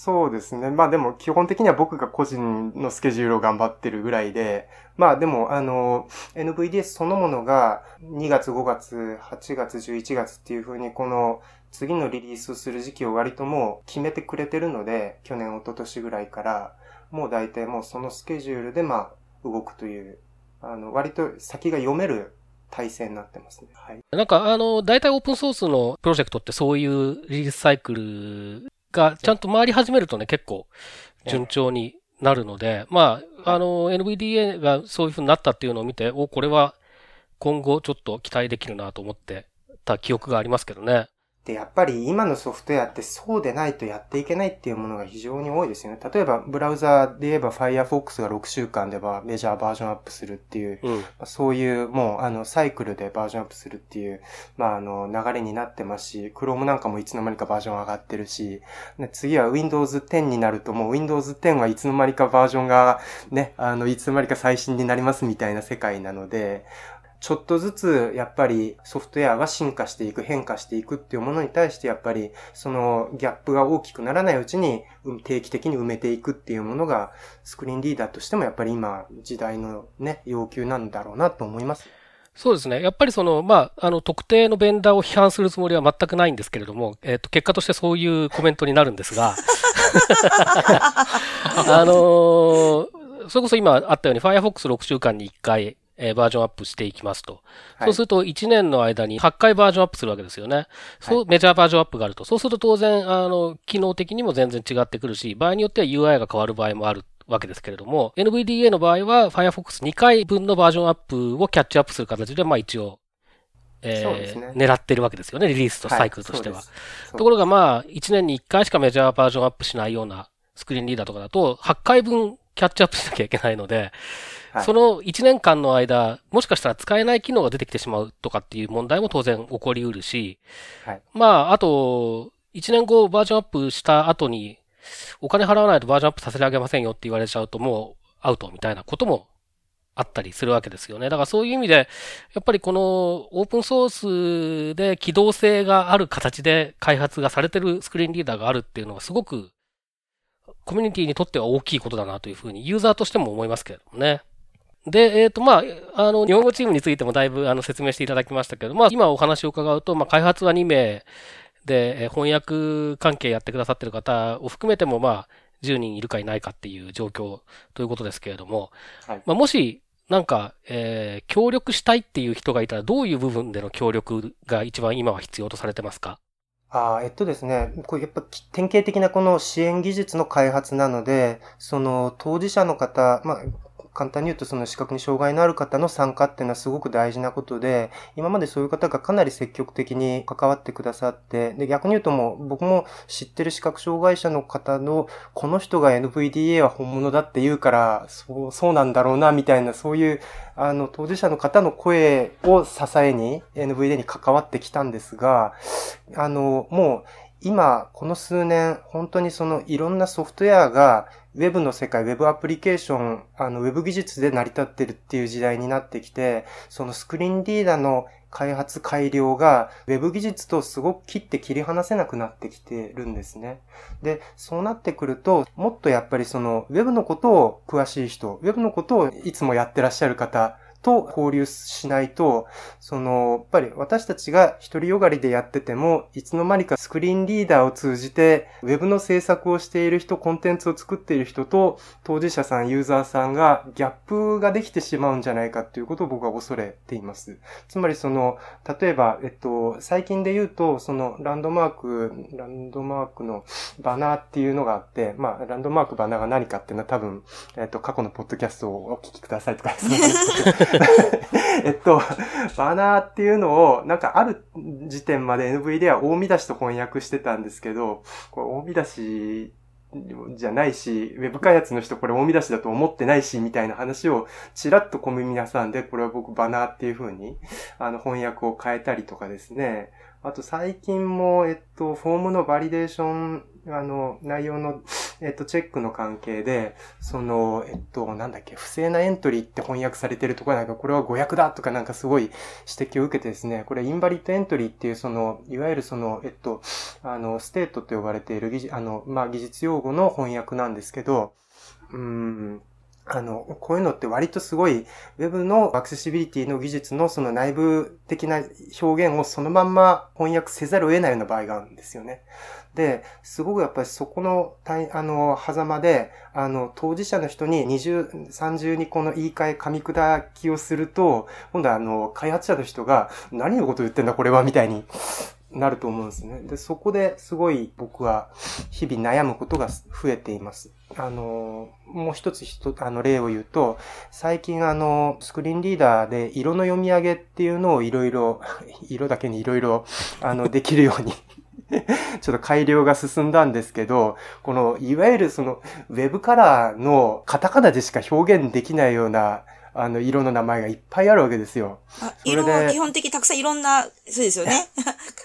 そうですね。まあでも基本的には僕が個人のスケジュールを頑張ってるぐらいで、まあでもあの、NVDS そのものが2月、5月、8月、11月っていう風にこの次のリリースする時期を割ともう決めてくれてるので、去年、一昨年ぐらいから、もう大体もうそのスケジュールでまあ動くという、あの、割と先が読める体制になってますね。はい。なんか、あの、大体オープンソースのプロジェクトってそういうリリースサイクルがちゃんと回り始めるとね、結構順調になるので、まあ、あの、NVDA がそういう風になったっていうのを見て、お、これは今後ちょっと期待できるなと思ってた記憶がありますけどね。で、やっぱり今のソフトウェアってそうでないとやっていけないっていうものが非常に多いですよね。例えば、ブラウザーで言えば Firefox が6週間ではメジャーバージョンアップするっていう、うん。そういうもうあのサイクルでバージョンアップするっていう、まああの流れになってますし、Chrome なんかもいつの間にかバージョン上がってるし、ね次は Windows 10になるともう Windows 10はいつの間にかバージョンがね、あのいつの間にか最新になりますみたいな世界なので、ちょっとずつやっぱりソフトウェアが進化していく、変化していくっていうものに対してやっぱりそのギャップが大きくならないうちにうん定期的に埋めていくっていうものがスクリーンリーダーとしてもやっぱり今時代のね、要求なんだろうなと思います。そうですね。やっぱりその、まあ、あの、特定のベンダーを批判するつもりは全くないんですけれども、えっ、と、結果としてそういうコメントになるんですが、あのーそれこそ今あったように Firefox6 週間に1回、えーバージョンアップしていきますと。はいそうすると1年の間に8回バージョンアップするわけですよね。そう、メジャーバージョンアップがあると。そうすると当然、あの、機能的にも全然違ってくるし、場合によっては UI が変わる場合もあるわけですけれども、NVDA の場合は Firefox2 回分のバージョンアップをキャッチアップする形で、まあ一応、えーね狙ってるわけですよね、リリースとサイクルとしては。いそうですところがまあ、1年に1回しかメジャーバージョンアップしないようなスクリーンリーダーとかだと、8回分キャッチアップしなきゃいけないので、はいその1年間の間、もしかしたら使えない機能が出てきてしまうとかっていう問題も当然起こりうるし、はいまあ、あと、1年後バージョンアップした後に、お金払わないとバージョンアップさせてあげませんよって言われちゃうともうアウトみたいなこともあったりするわけですよね。だからそういう意味で、やっぱりこのオープンソースで機動性がある形で開発がされてるスクリーンリーダーがあるっていうのはすごくコミュニティにとっては大きいことだなというふうにユーザーとしても思いますけれどもね。で、えっ、と、まあ、あの、日本語チームについてもだいぶあの説明していただきましたけど、まあ、今お話を伺うと、まあ、開発は2名で、えー翻訳関係やってくださってる方を含めても、まあ、10人いるかいないかっていう状況ということですけれども、はい。まあ、もし、なんか、えー協力したいっていう人がいたら、どういう部分での協力が一番今は必要とされてますか？ああ、えっとですね、これやっぱ典型的なこの支援技術の開発なので、その当事者の方、まあ、簡単に言うとその視覚に障害のある方の参加っていうのはすごく大事なことで、今までそういう方がかなり積極的に関わってくださって、で、逆に言うともう僕も知ってる視覚障害者の方の、この人が NVDA は本物だって言うから、そう、そうなんだろうな、みたいな、そういう、あの、当事者の方の声を支えに NVDA に関わってきたんですが、あの、もう今、この数年、本当にそのいろんなソフトウェアが、ウェブの世界、ウェブアプリケーション、あの、ウェブ技術で成り立ってるっていう時代になってきて、そのスクリーンリーダーの開発改良が、ウェブ技術とすごく切って切り離せなくなってきてるんですね。で、そうなってくると、もっとやっぱりその、ウェブのことを詳しい人、ウェブのことをいつもやってらっしゃる方、と交流しないと、その、やっぱり私たちが一人よがりでやってても、いつの間にかスクリーンリーダーを通じて、ウェブの制作をしている人、コンテンツを作っている人と、当事者さん、ユーザーさんがギャップができてしまうんじゃないかっていうことを僕は恐れています。つまりその、例えば、えっと、最近で言うと、その、ランドマーク、ランドマークのバナーっていうのがあって、まあ、ランドマークバナーが何かっていうのは多分、えっと、過去のポッドキャストをお聞きくださいとかですね。えっと、バナーっていうのを、なんかある時点まで NV では大見出しと翻訳してたんですけど、これ大見出しじゃないし、ウェブ開発の人これ大見出しだと思ってないし、みたいな話をちらっと小耳さんで、これは僕バナーっていう風に、あの翻訳を変えたりとかですね。あと最近も、えっと、フォームのバリデーション、あの、内容の、えっと、チェックの関係で、その、えっと、なんだっけ、不正なエントリーって翻訳されてるところなんか、これは誤訳だとかなんかすごい指摘を受けてですね、これ invalid entry っていう、その、いわゆるその、えっと、あの、 state と呼ばれている技、あの、まあ、技術用語の翻訳なんですけど、うん、あの、こういうのって割とすごい、ウェブのアクセシビリティの技術のその内部的な表現をそのまんま翻訳せざるを得ないような場合があるんですよね。で、すごくやっぱりそこの、あの、狭間で、あの、当事者の人に二重、三重にこの言い換え、噛み砕きをすると、今度はあの、開発者の人が、何のこと言ってんだこれは、みたいになると思うんですね。で、そこですごい僕は日々悩むことが増えています。あの、もう一つ一あの例を言うと、最近あの、スクリーンリーダーで色の読み上げっていうのをいろいろ、色だけにいろいろ、あの、できるように ちょっと改良が進んだんですけど、この、いわゆるその、ウェブカラーのカタカナでしか表現できないような、あの、色の名前がいっぱいあるわけですよ。あ色は基本的たくさんいろんな、そうですよね。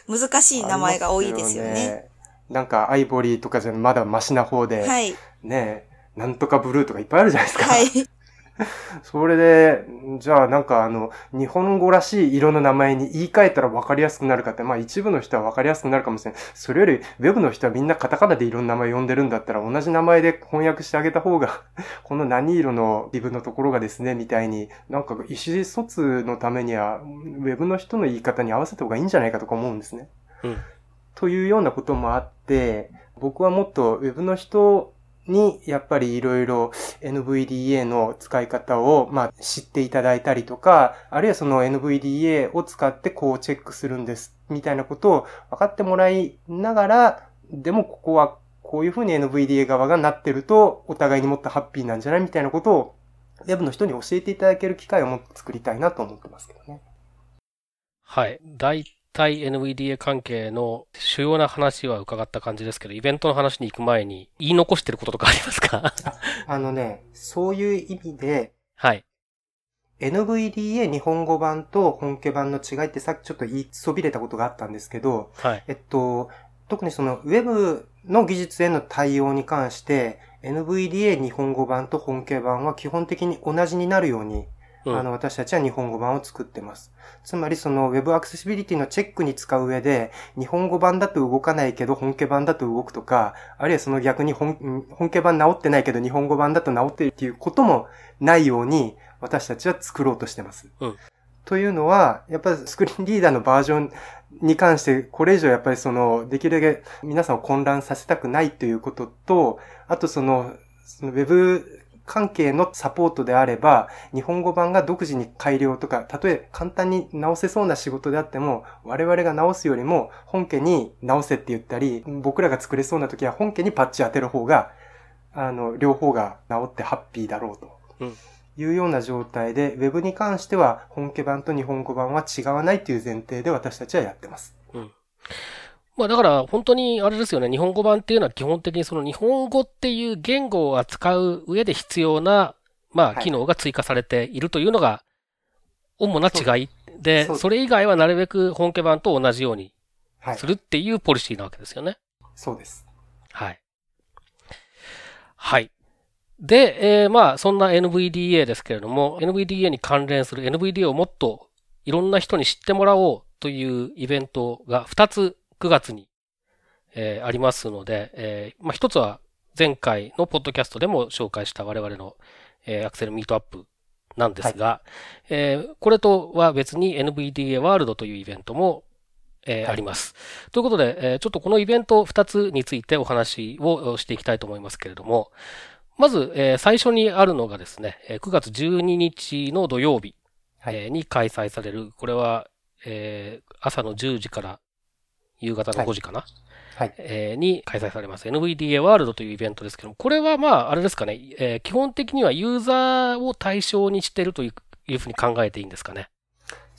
難しい名前が多いですよね。ねなんか、アイボリーとかじゃまだマシな方で、はい。ねなんとかブルーとかいっぱいあるじゃないですか。はい。それで、じゃあなんかあの、日本語らしい色の名前に言い換えたら分かりやすくなるかって、まあ一部の人は分かりやすくなるかもしれない。それより、ウェブの人はみんなカタカナで色の名前呼んでるんだったら、同じ名前で翻訳してあげた方が この何色のリブのところがですね、みたいに、なんか意思疎通のためには、ウェブの人の言い方に合わせた方がいいんじゃないかとか思うんですね。うん。というようなこともあって、僕はもっとウェブの人に、やっぱりいろいろ NVDA の使い方を、まあ、知っていただいたりとか、あるいはその NVDA を使ってこうチェックするんです、みたいなことを分かってもらいながら、でもここはこういうふうに NVDA 側がなってると、お互いにもっとハッピーなんじゃない？みたいなことを、ウェブの人に教えていただける機会をもっと作りたいなと思ってますけどね。はい。大対 NVDA 関係の主要な話は伺った感じですけど、イベントの話に行く前に言い残してることとかありますか？あのね、そういう意味で、はい。NVDA 日本語版と本家版の違いってさっきちょっと言いそびれたことがあったんですけど、はい。えっと、特にその Web の技術への対応に関して、NVDA 日本語版と本家版は基本的に同じになるようにあの、私たちは日本語版を作ってます。つまりその Web アクセシビリティのチェックに使う上で、日本語版だと動かないけど本家版だと動くとか、あるいはその逆に本本家版直ってないけど日本語版だと直ってるっていうこともないように、私たちは作ろうとしてます。うん、というのは、やっぱりスクリーンリーダーのバージョンに関して、これ以上やっぱりその、できるだけ皆さんを混乱させたくないということと、あとその、その Web 関係のサポートであれば、日本語版が独自に改良とか、たとえ簡単に直せそうな仕事であっても、我々が直すよりも本家に直せって言ったり、僕らが作れそうな時は本家にパッチ当てる方が、あの、両方が直ってハッピーだろうと。うんいうような状態で、ウェブに関しては本家版と日本語版は違わないという前提で私たちはやってます。うんまあだから本当にあれですよね、日本語版っていうのは基本的にその日本語っていう言語を扱う上で必要な、まあ機能が追加されているというのが主な違いで、それ以外はなるべく本家版と同じようにするっていうポリシーなわけですよね。そうです。はい。はい。で、えー、まあそんな NVDA ですけれども、NVDA に関連する NVDA をもっといろんな人に知ってもらおうというイベントが2つ9月に、えー、ありますので、えー、まあ、一つは前回のポッドキャストでも紹介した我々の、えー、アクセルミートアップなんですが、えーこれとは別に NVDA ワールドというイベントも、えーはい。あります。ということで、えーちょっとこのイベント2つについてお話をしていきたいと思いますけれども、まず、えー最初にあるのがですね、えー9月12日の土曜日、はい。えーに開催される、これは、えー朝の10時から夕方の5時かな、はい。えーに開催されます NVDA ワールドというイベントですけども、これはまあ、あれですかね、えー基本的にはユーザーを対象にしているというふうに考えていいんですかね？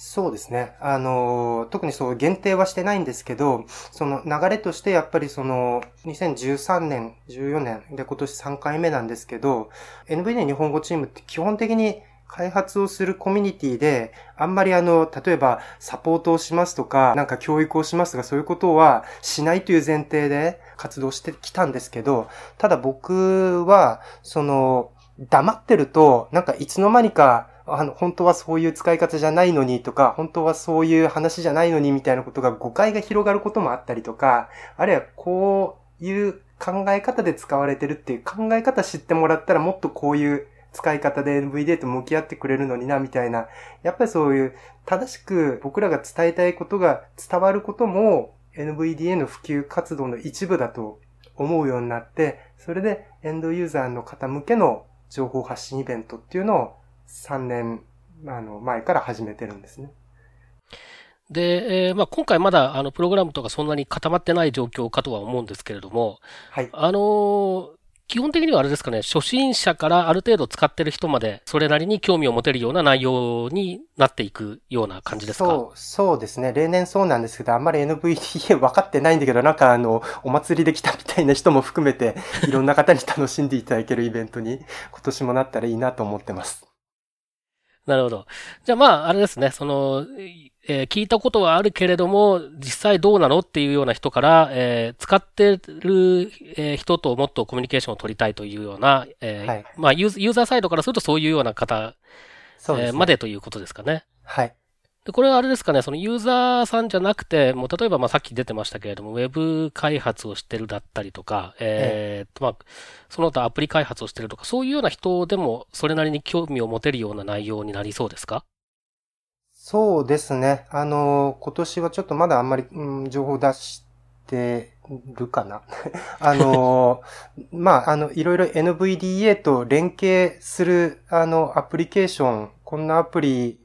そうですね。あの、特にそう限定はしてないんですけど、その流れとしてやっぱりその2013年、14年で今年3回目なんですけど、NVIDIA 日本語チームって基本的に開発をするコミュニティで、あんまりあの、例えばサポートをしますとか、なんか教育をしますとか、そういうことはしないという前提で活動してきたんですけど、ただ僕は、その、黙ってると、なんかいつの間にか、あの、本当はそういう使い方じゃないのにとか、本当はそういう話じゃないのにみたいなことが誤解が広がることもあったりとか、あるいはこういう考え方で使われてるっていう考え方知ってもらったらもっとこういう使い方で NVDA と向き合ってくれるのにな、みたいな。やっぱりそういう正しく僕らが伝えたいことが伝わることも NVDA の普及活動の一部だと思うようになって、それでエンドユーザーの方向けの情報発信イベントっていうのを3年あの前から始めてるんですね。で、えーまあ、今回まだあのプログラムとかそんなに固まってない状況かとは思うんですけれども、はい。あのー基本的にはあれですかね、初心者からある程度使ってる人まで、それなりに興味を持てるような内容になっていくような感じですか？そう、そうですね。例年そうなんですけど、あんまり NVDA 分かってないんだけど、なんかあの、お祭りで来たみたいな人も含めて、いろんな方に楽しんでいただけるイベントに、今年もなったらいいなと思ってます。なるほど。じゃあまあ、あれですね、その、えー聞いたことはあるけれども、実際どうなのっていうような人から、えー使ってる、えー人ともっとコミュニケーションを取りたいというような、えーはいまあユーザー、サイドからするとそういうような方、そうです、ねえーまでということですかね。はい。で、これはあれですかね、そのユーザーさんじゃなくて、もう例えばまあさっき出てましたけれども、ウェブ開発をしてるだったりとか、えーとまあ、その他アプリ開発をしてるとか、そういうような人でもそれなりに興味を持てるような内容になりそうですか？そうですね。あの、今年はちょっとまだあんまり、うん、情報出してるかな。あの、まあ、あの、いろいろ NVDA と連携する、あの、アプリケーション、こんなアプリ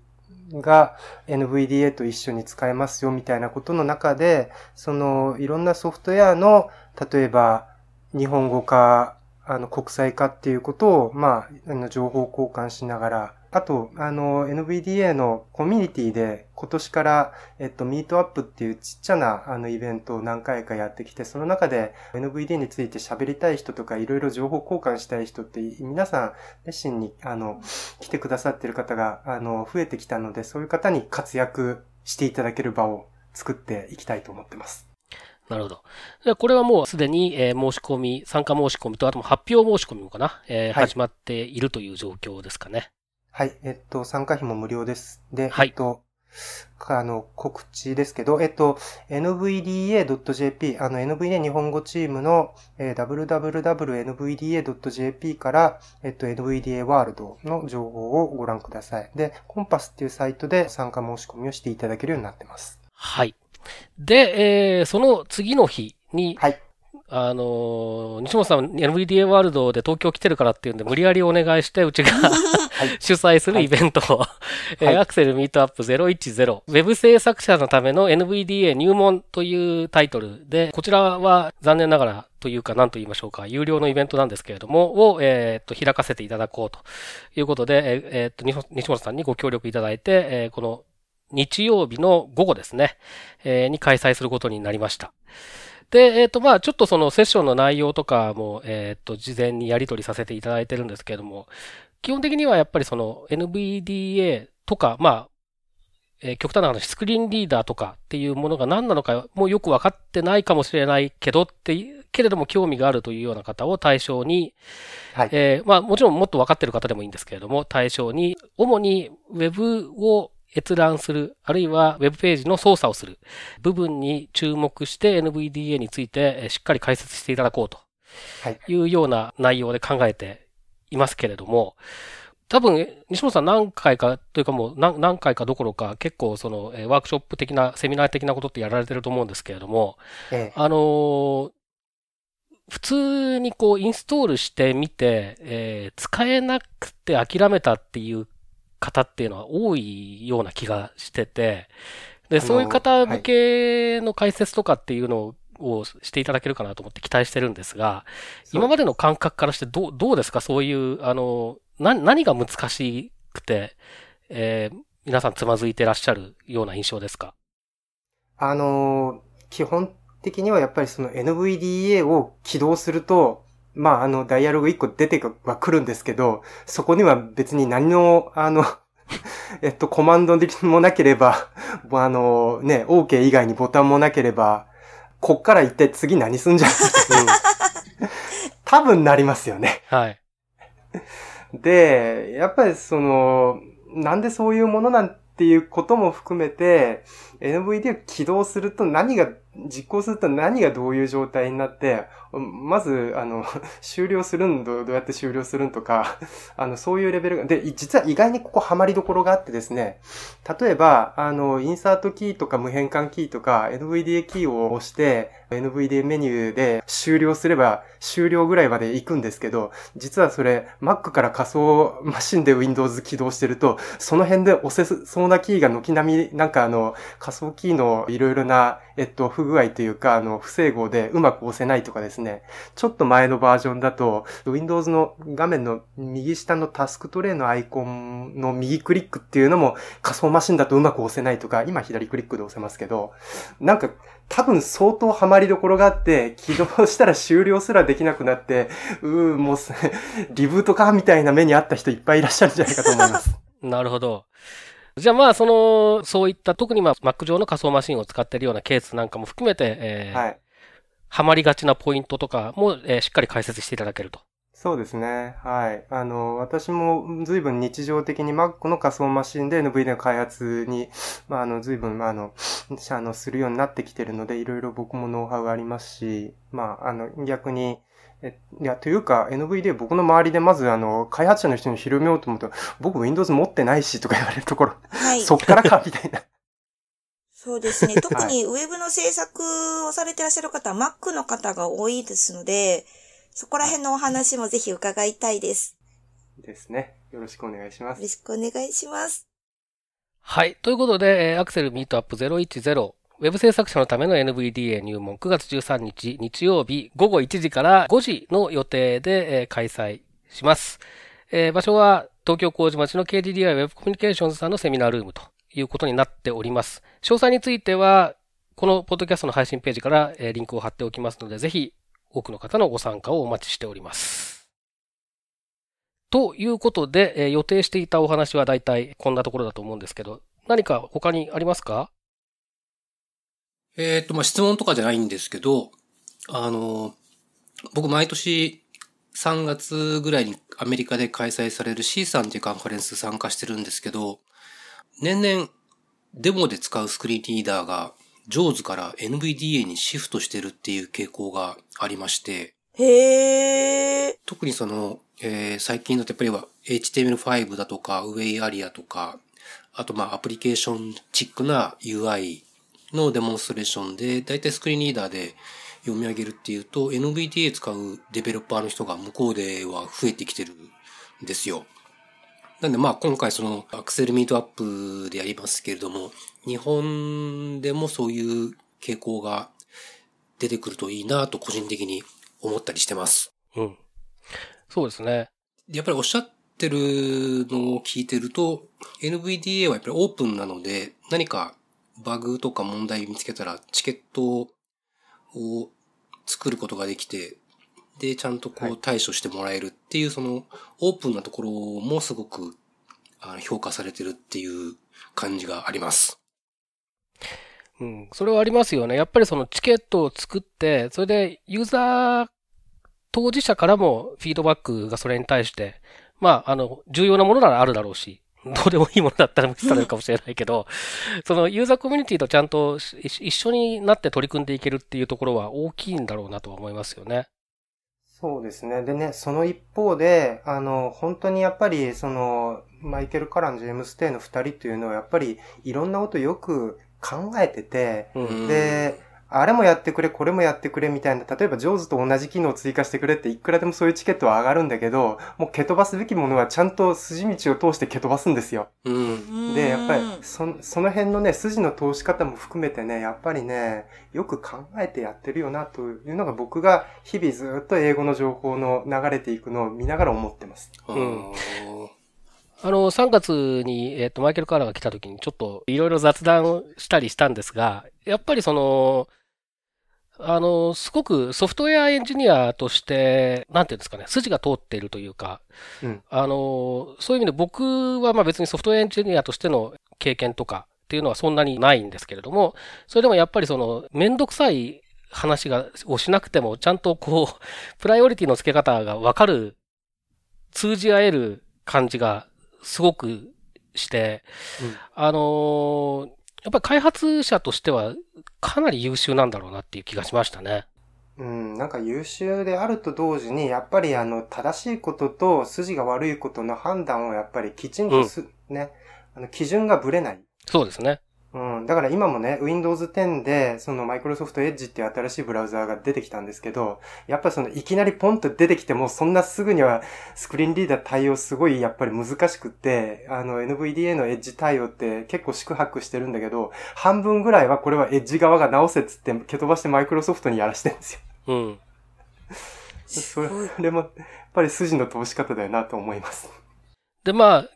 が NVDA と一緒に使えますよ、みたいなことの中で、その、いろんなソフトウェアの、例えば、日本語化、あの、国際化っていうことを、まあ、あの、情報交換しながら、あと、あの、NVDA のコミュニティで今年から、えっと、ミートアップっていうちっちゃなあのイベントを何回かやってきて、その中で NVDA について喋りたい人とかいろいろ情報交換したい人って皆さん熱心にあの、来てくださってる方があの、増えてきたので、そういう方に活躍していただける場を作っていきたいと思ってます。なるほど。じゃあこれはもうすでに、えー申し込み、参加申し込みと、あとも発表申し込みもかな、えーはい始まっているという状況ですかね。はい、えっと、参加費も無料です。で、はいえっと、あの、告知ですけど、えっと、nvda.jp、あの、NVDA 日本語チームの、えー www.nvda.jp から、えっと、NVDA ワールドの情報をご覧ください。で、コンパスっていうサイトで参加申し込みをしていただけるようになってます。はい。で、えーその次の日に、はい。あのー西本さん NVDA ワールドで東京来てるからっていうんで、無理やりお願いして、うちが 主催するイベントはい。アクセルミートアップ010、ウェブ制作者のための NVDA 入門というタイトルで、こちらは残念ながらというか何と言いましょうか、有料のイベントなんですけれども、を、えーっと、開かせていただこうということで、えっと、西本さんにご協力いただいて、えーこの日曜日の午後ですね、えーに開催することになりました。で、えっ、と、まあ、ちょっとそのセッションの内容とかも、えっ、と、事前にやり取りさせていただいてるんですけれども、基本的にはやっぱりその NVDA とか、まあ、えー極端な話、スクリーンリーダーとかっていうものが何なのかもうよくわかってないかもしれないけどっていう、けれども興味があるというような方を対象に、はい。えーまあもちろんもっと分かってる方でもいいんですけれども、対象に、主にウェブを閲覧する、あるいはウェブページの操作をする部分に注目して NVDA についてえーしっかり解説していただこうとはい。いうような内容で考えていますけれども、多分、西本さん何回か、というかもう何何回かどころか、結構その、えーワークショップ的な、セミナー的なことってやられてると思うんですけれども、ええ。あのー普通にこう、インストールしてみて、えー使えなくて諦めたっていう方っていうのは多いような気がしてて、で、のそういう方向けの解説とかっていうのをしていただけるかなと思って期待してるんですが、今までの感覚からしてどう、どうですか？そういう、あの、な、何が難しくて、えー皆さんつまずいてらっしゃるような印象ですか？あのー基本的にはやっぱりその NVDA を起動すると、まあ、あの、ダイアログ1個出てはくるんですけど、そこには別に何の、あの、えっと、コマンドもなければ、あの、ね、OK 以外にボタンもなければ、こっから一体次何すんじゃんって、多分なりますよね。はい。で、やっぱりその、なんでそういうものなんていうことも含めて、NVD を起動すると何が、実行すると何がどういう状態になって、まず、あの、終了するんど、どうやって終了するんとか、あの、そういうレベルが、で、実は意外にここハマりどころがあってですね、例えば、あの、インサートキーとか無変換キーとか、NVDA キーを押して、NVDA メニューで終了すれば終了ぐらいまで行くんですけど、実はそれ Mac から仮想マシンで Windows 起動してると、その辺で押せそうなキーが軒並み、なんかあの、仮想キーのいろいろな、えっと、不具合というか、あの、不整合でうまく押せないとかですね、ちょっと前のバージョンだと、Windows の画面の右下のタスクトレイのアイコンの右クリックっていうのも仮想マシンだとうまく押せないとか、今左クリックで押せますけど、なんか多分相当ハマりどころがあって、起動したら終了すらできなくなって、うー、もう、リブートかみたいな目にあった人いっぱいいらっしゃるんじゃないかと思います。なるほど。じゃあまあ、その、そういった、特にまあ、Mac 上の仮想マシンを使っているようなケースなんかも含めて、えーはい。ハマりがちなポイントとかも、えーしっかり解説していただけると。そうですね。はい。あの、私も随分日常的に Mac の仮想マシンで NVIDIA の開発に、まあ、あの、随分、まあ、あの、あの、するようになってきてるので、いろいろ僕もノウハウがありますし、まあ、あの、逆に、え、いや、というか、NVIDIA 僕の周りでまず、あの、開発者の人に広めようと思うと、僕 Windows 持ってないし、とか言われるところ、はい。そっからか、みたいな。そうですね。特にウェブの制作をされてらっしゃる方は Mac の方が多いですので、そこら辺のお話もぜひ伺いたいです。ですね。よろしくお願いします。よろしくお願いします。はい。ということで、えー Accsell Meetup 010、ウェブ制作者のための NVDA 入門9月13日日曜日午後1時から5時の予定で、えー開催します。えー場所は東京麹町の KDDI ウェブコミュニケーションズさんのセミナールームということになっております。詳細については、このポッドキャストの配信ページから、えーリンクを貼っておきますので、ぜひ多くの方のご参加をお待ちしております。ということで、え予定していたお話は大体こんなところだと思うんですけど、何か他にありますか？えっ、と、まあ、質問とかじゃないんですけど、あの、僕毎年3月ぐらいにアメリカで開催される C さんっていうカンファレンス参加してるんですけど、年々デモで使うスクリーンリーダーが JAWS から NVDA にシフトしてるっていう傾向がありまして、へー。特にその、えー最近だとやっぱりは HTML5 だとか Way アリアとか、あとまあアプリケーションチックな UI のデモンストレーションで、だいたいスクリーンリーダーで読み上げるっていうと、NVDA 使うデベロッパーの人が向こうでは増えてきてるんですよ。なんでまあ今回そのアクセルミートアップでやりますけれども、日本でもそういう傾向が出てくるといいなと個人的に思ったりしてます。うん。そうですね。やっぱりおっしゃってるのを聞いてると、NVDA はやっぱりオープンなので、何かバグとか問題見つけたらチケットを作ることができて、で、ちゃんとこはいう対処してもらえるっていう、そのオープンなところもすごく評価されてるっていう感じがあります。うん。それはありますよね。やっぱりそのチケットを作って、それでユーザー当事者からもフィードバックがそれに対して、まあ、あの、重要なものならあるだろうし、どうでもいいものだったら無視されるかもしれないけど、そのユーザーコミュニティとちゃんと一緒になって取り組んでいけるっていうところは大きいんだろうなとは思いますよね。そうですね。でね、その一方で、あの、本当にやっぱり、その、マイケル・カラン、ジェームス・テイの二人っていうのは、やっぱり、いろんなことよく考えてて、うん。で、あれもやってくれ、これもやってくれみたいな、例えば、ジョーズと同じ機能を追加してくれって、いくらでもそういうチケットは上がるんだけど、もう蹴飛ばすべきものはちゃんと筋道を通して蹴飛ばすんですよ。うん。で、やっぱりうん、そ、その辺のね、筋の通し方も含めてね、やっぱりね、よく考えてやってるよな、というのが僕が日々ずっと英語の情報の流れていくのを見ながら思ってます。あんーあの、3月に、えっ、と、マイケル・カーラーが来た時にちょっといろいろ雑談をしたりしたんですが、やっぱりその、あの、すごくソフトウェアエンジニアとして、なんていうんですかね、筋が通っているというか、うん。あの、そういう意味で僕はまあ別にソフトウェアエンジニアとしての経験とかっていうのはそんなにないんですけれども、それでもやっぱりその、めんどくさい話が、をしなくても、ちゃんとこう、プライオリティの付け方がわかる、通じ合える感じがすごくして、うんあのーやっぱり開発者としてはかなり優秀なんだろうなっていう気がしましたね。うん、なんか優秀であると同時に、やっぱりあの、正しいことと筋が悪いことの判断をやっぱりきちんとす、ね、あの、基準がぶれない。そうですね。うん。だから今もね、Windows 10で、その Microsoft Edge っていう新しいブラウザーが出てきたんですけど、やっぱりそのいきなりポンと出てきても、そんなすぐにはスクリーンリーダー対応すごいやっぱり難しくって、あの NVDA の Edge 対応って結構宿泊してるんだけど、半分ぐらいはこれは Edge 側が直せっつって蹴飛ばして Microsoft にやらしてるんですよ。うん。それも、やっぱり筋の通し方だよなと思います。で、まあ、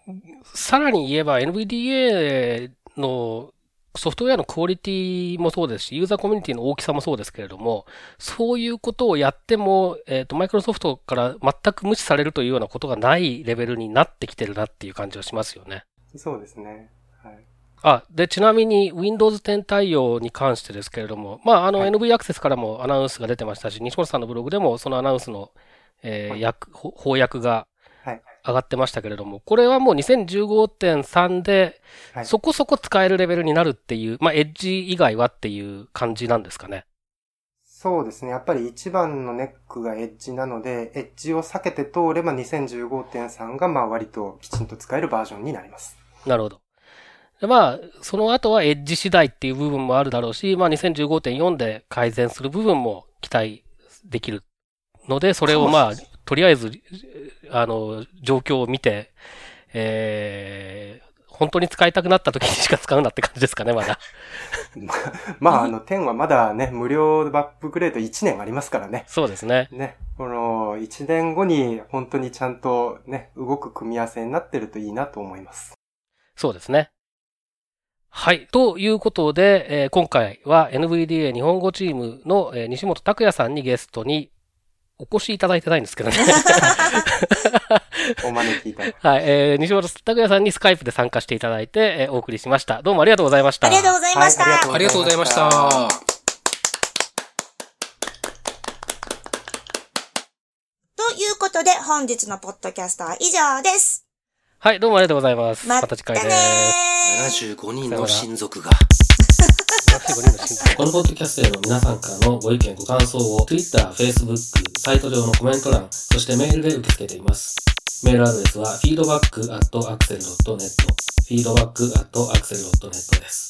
さらに言えば NVDA のソフトウェアのクオリティもそうですし、ユーザーコミュニティの大きさもそうですけれども、そういうことをやっても、えっ、と、マイクロソフトから全く無視されるというようなことがないレベルになってきてるなっていう感じはしますよね。そうですね。はい。あ、で、ちなみに Windows 10対応に関してですけれども、まあ、あの、はい NV アクセスからもアナウンスが出てましたし、西本さんのブログでもそのアナウンスの、えーは翻訳がはい。上がってましたけれども、これはもう2015.3で、はい。そこそこ使えるレベルになるっていう、まあ、エッジ以外はっていう感じなんですかね。そうですね。やっぱり一番のネックがエッジなので、エッジを避けて通れば2015.3がまあ割ときちんと使えるバージョンになります。なるほど。でまあ、その後はエッジ次第っていう部分もあるだろうし、まあ2015.4で改善する部分も期待できるので、それをまあ、とりあえず、あの、状況を見て、えー、本当に使いたくなった時にしか使うなって感じですかね、まだ。まあ、あの、10はまだね、無料バップグレード1年ありますからね。そうですね。ね。この、1年後に本当にちゃんとね、動く組み合わせになってるといいなと思います。そうですね。はい。ということで、えー今回は NVDA 日本語チームの、えー西本拓也さんにゲストにお越しいただいてないんですけどね。お招きいただきはい。えー西本拓也さんにスカイプで参加していただいて、えーお送りしました。どうもありがとうございました。ありがとうございました。はいありがとうございました。ということで、本日のポッドキャストは以上です。はい、どうもありがとうございます。ままたた次回でねす。ー。75人の親族が。75人の親族このポッドキャストへの皆さんからのご意見、ご感想を Twitter、Facebook、サイト上のコメント欄、そしてメールで受け付けています。メールアドレスは feedback.axel.net feedback.axel.net です。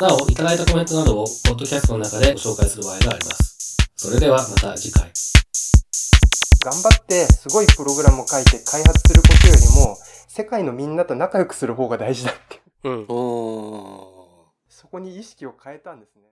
なお、いただいたコメントなどをポッドキャストの中でご紹介する場合があります。それではまた次回。頑張ってすごいプログラムを書いて開発することよりも、世界のみんなと仲良くする方が大事だって。うん。そこに意識を変えたんですね。